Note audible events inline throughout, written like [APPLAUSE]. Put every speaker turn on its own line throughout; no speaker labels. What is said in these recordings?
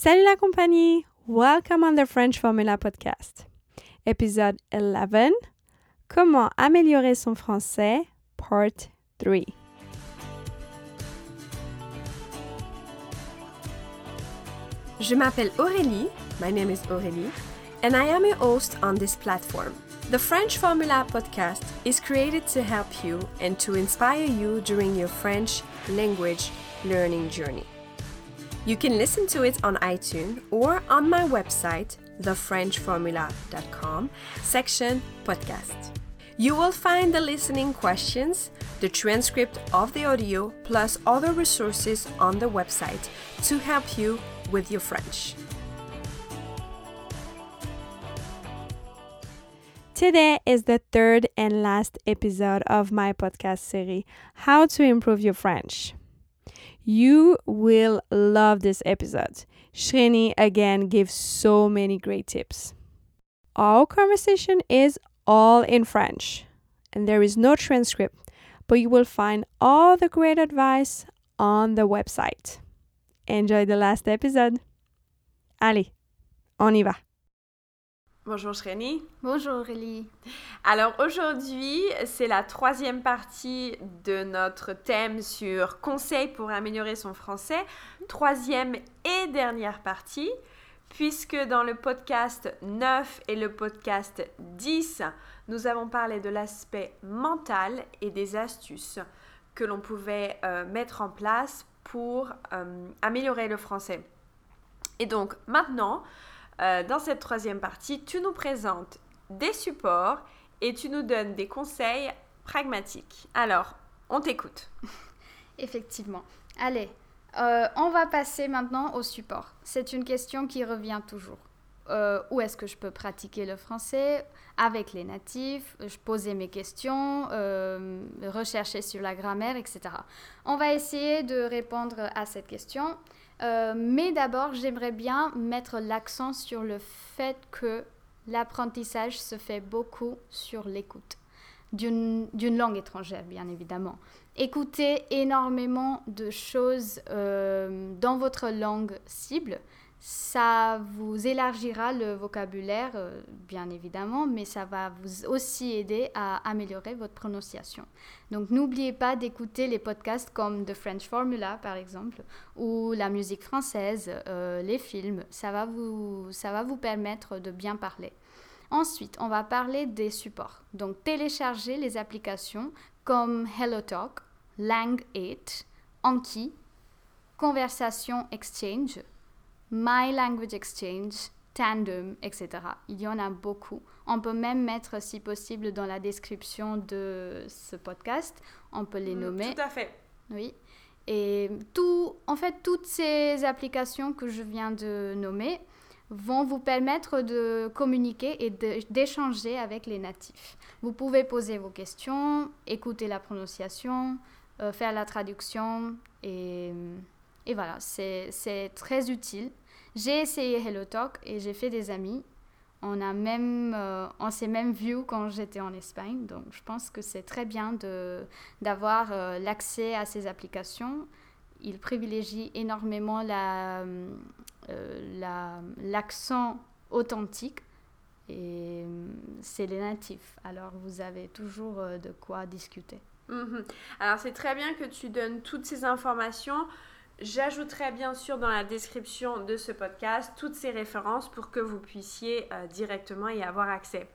Salut la compagnie! Welcome on the French Formula Podcast. Épisode 11 Comment améliorer son français, Part 3.
Je m'appelle Aurélie, my name is Aurélie, and I am a host on this platform. The French Formula podcast is created to help you and to inspire you during your French language learning journey. You can listen to it on iTunes or on my website, thefrenchformula.com, section podcast. You will find the listening questions, the transcript of the audio, plus other resources on the website to help you with your French.
Today is the third and last episode of my podcast series, How to Improve Your French. You will love this episode. Shreni again gives so many great tips. Our conversation is all in French, and there is no transcript, but you will find all the great advice on the website. Enjoy the last episode. Allez, on y va. Bonjour Shreni.
Bonjour Aurélie.
Alors aujourd'hui, c'est la troisième partie de notre thème sur conseils pour améliorer son français. Troisième et dernière partie, puisque dans le podcast 9 et le podcast 10, nous avons parlé de l'aspect mental et des astuces que l'on pouvait euh, mettre en place pour euh, améliorer le français. Et donc maintenant, euh, dans cette troisième partie, tu nous présentes des supports et tu nous donnes des conseils pragmatiques. Alors, on t'écoute. [LAUGHS]
Effectivement. Allez, euh, on va passer maintenant au support. C'est une question qui revient toujours. Euh, où est-ce que je peux pratiquer le français avec les natifs, je posais mes questions, rechercher sur la grammaire, etc. On va essayer de répondre à cette question. Euh, mais d'abord, j'aimerais bien mettre l'accent sur le fait que l'apprentissage se fait beaucoup sur l'écoute d'une langue étrangère, bien évidemment. Écoutez énormément de choses euh, dans votre langue cible ça vous élargira le vocabulaire, euh, bien évidemment, mais ça va vous aussi aider à améliorer votre prononciation. Donc n'oubliez pas d'écouter les podcasts comme The French Formula, par exemple, ou la musique française, euh, les films. Ça va, vous, ça va vous permettre de bien parler. Ensuite, on va parler des supports. Donc téléchargez les applications comme HelloTalk, Lang8, Anki, Conversation Exchange, My Language Exchange, Tandem, etc. Il y en a beaucoup. On peut même mettre, si possible, dans la description de ce podcast, on peut les mm, nommer.
Tout à fait.
Oui. Et tout, en fait, toutes ces applications que je viens de nommer vont vous permettre de communiquer et d'échanger avec les natifs. Vous pouvez poser vos questions, écouter la prononciation, euh, faire la traduction et et voilà, c'est très utile. J'ai essayé HelloTalk et j'ai fait des amis. On a même, euh, on s'est même vu quand j'étais en Espagne. Donc, je pense que c'est très bien d'avoir euh, l'accès à ces applications. Il privilégie énormément l'accent la, euh, authentique et c'est les natifs. Alors, vous avez toujours de quoi discuter.
Mhm. Alors, c'est très bien que tu donnes toutes ces informations. J'ajouterai bien sûr dans la description de ce podcast toutes ces références pour que vous puissiez euh, directement y avoir accès.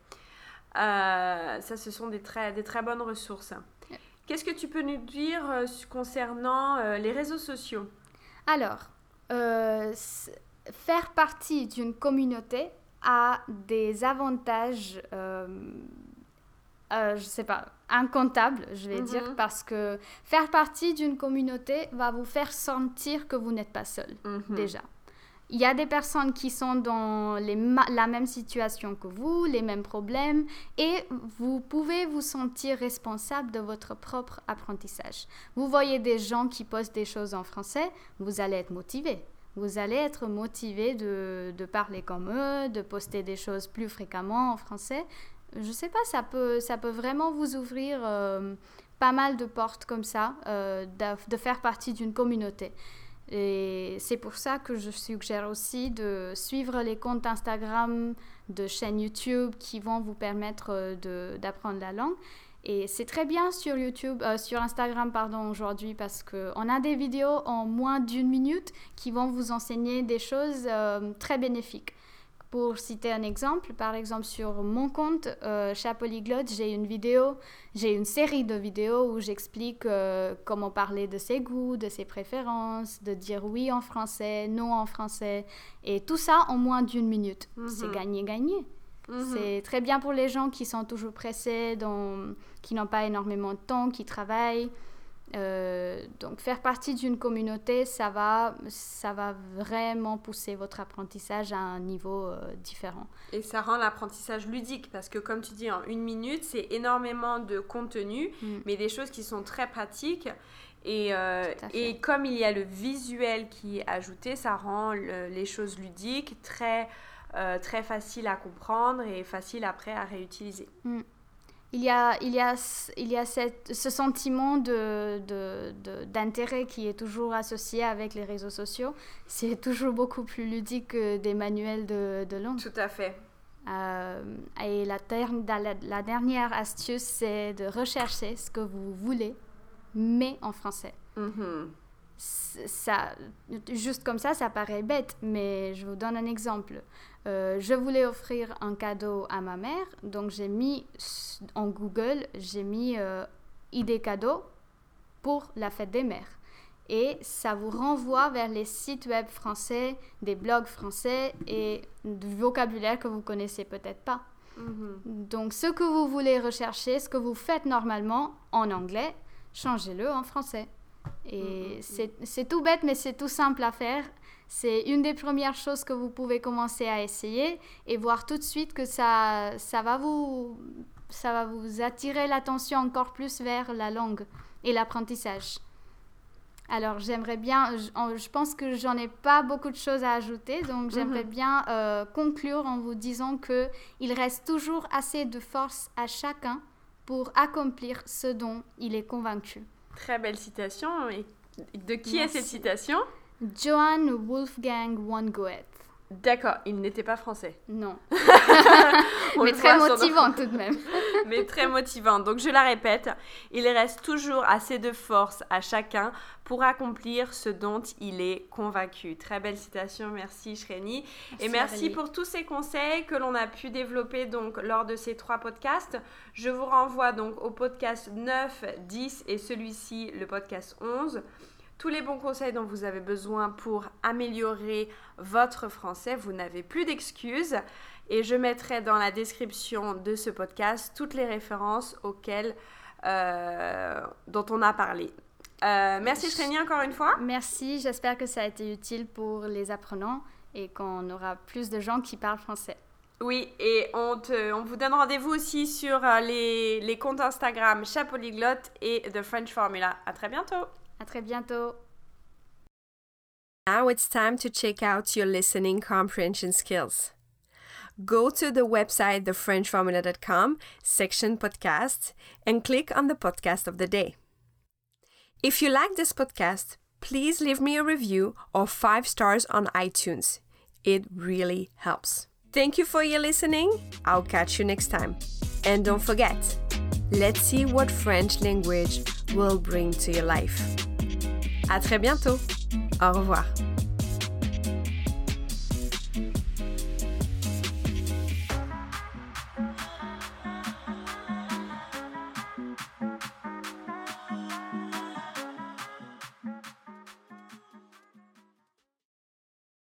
Euh, ça, ce sont des très, des très bonnes ressources. Qu'est-ce que tu peux nous dire euh, concernant les réseaux sociaux?
Alors, faire partie d'une communauté a des avantages euh, je sais pas, incontable, je vais dire, mhm. parce que faire partie d'une communauté va vous faire sentir que vous n'êtes pas seul, mhm. déjà. Il y a des personnes qui sont dans les la même situation que vous, les mêmes problèmes, et vous pouvez vous sentir responsable de votre propre apprentissage. Vous voyez des gens qui postent des choses en français, vous allez être motivé. Vous allez être motivé de, de parler comme eux, de poster des choses plus fréquemment en français, je sais pas, ça peut, ça peut vraiment vous ouvrir euh, pas mal de portes comme ça, euh, de, faire partie d'une communauté. Et c'est pour ça que je suggère aussi de suivre les comptes Instagram de chaînes YouTube qui vont vous permettre euh, d'apprendre la langue. Et c'est très bien sur YouTube, sur Instagram, pardon, aujourd'hui parce qu'on a des vidéos en moins d'une minute qui vont vous enseigner des choses très bénéfiques. Pour citer un exemple, par exemple sur mon compte euh, j'ai une vidéo, j'ai une série de vidéos où j'explique euh, comment parler de ses goûts, de ses préférences, de dire oui en français, non en français, et tout ça en moins d'une minute. Mhm. C'est gagné-gagné. Mhm. C'est très bien pour les gens qui sont toujours pressés, qui n'ont pas énormément de temps, qui travaillent. Euh, donc faire partie d'une communauté, ça va, ça va vraiment pousser votre apprentissage à un niveau euh, différent.
Et ça rend l'apprentissage ludique parce que comme tu dis, en une minute, c'est énormément de contenu, mm. mais des choses qui sont très pratiques. Et, euh, et, comme il y a le visuel qui est ajouté, ça rend les choses ludiques très, très faciles à comprendre et faciles après à réutiliser.
Mm il y a, il y a, il y a cette, ce sentiment d'intérêt de, de, qui est toujours associé avec les réseaux sociaux. C'est toujours beaucoup plus ludique que des manuels de, de langue.
Tout à fait.
Euh, et la, la, la, dernière astuce, c'est de rechercher ce que vous voulez, mais en français. Mm-hmm. Ça, juste comme ça, ça paraît bête, mais je vous donne un exemple. Euh, je voulais offrir un cadeau à ma mère, donc j'ai mis en Google, j'ai mis euh, idée cadeau pour la fête des mères. Et ça vous renvoie vers les sites web français, des blogs français et du vocabulaire que vous connaissez peut-être pas. Mhm. Donc ce que vous voulez rechercher, ce que vous faites normalement en anglais, changez-le en français. Et mhm. c'est tout bête, mais c'est tout simple à faire. C'est une des premières choses que vous pouvez commencer à essayer et voir tout de suite que ça, ça, va, vous, ça va vous attirer l'attention encore plus vers la langue et l'apprentissage. Alors j'aimerais bien, je, pense que j'en ai pas beaucoup de choses à ajouter, donc j'aimerais mhm. bien euh, conclure en vous disant que il reste toujours assez de force à chacun pour accomplir ce dont il est convaincu.
Très belle citation. Et de qui est cette citation?
Johann Wolfgang von Goethe.
D'accord, il n'était pas français.
Non. [LAUGHS] Mais très motivant tout de même. [LAUGHS]
Mais très motivant. Donc je la répète, il reste toujours assez de force à chacun pour accomplir ce dont il est convaincu. Très belle citation, merci Shreni. Et merci pour tous ces conseils que l'on a pu développer donc lors de ces trois podcasts. Je vous renvoie donc au podcast 9, 10 et celui-ci, le podcast 11 tous les bons conseils dont vous avez besoin pour améliorer votre français. Vous n'avez plus d'excuses. Et je mettrai dans la description de ce podcast toutes les références auxquelles, euh, dont on a parlé. Euh, merci Shrénie encore une fois.
Merci, j'espère que ça a été utile pour les apprenants et qu'on aura plus de gens qui parlent français.
Oui, et on, te, on vous donne rendez-vous aussi sur euh, les, les comptes Instagram Chapoliglotte et The French Formula. À très bientôt.
À très bientôt.
Now it's time to check out your listening comprehension skills. Go to the website thefrenchformula.com section podcast and click on the podcast of the day. If you like this podcast, please leave me a review or 5 stars on iTunes. It really helps. Thank you for your listening. I'll catch you next time. And don't forget, let's see what French language will bring to your life. À très bientôt. Au revoir.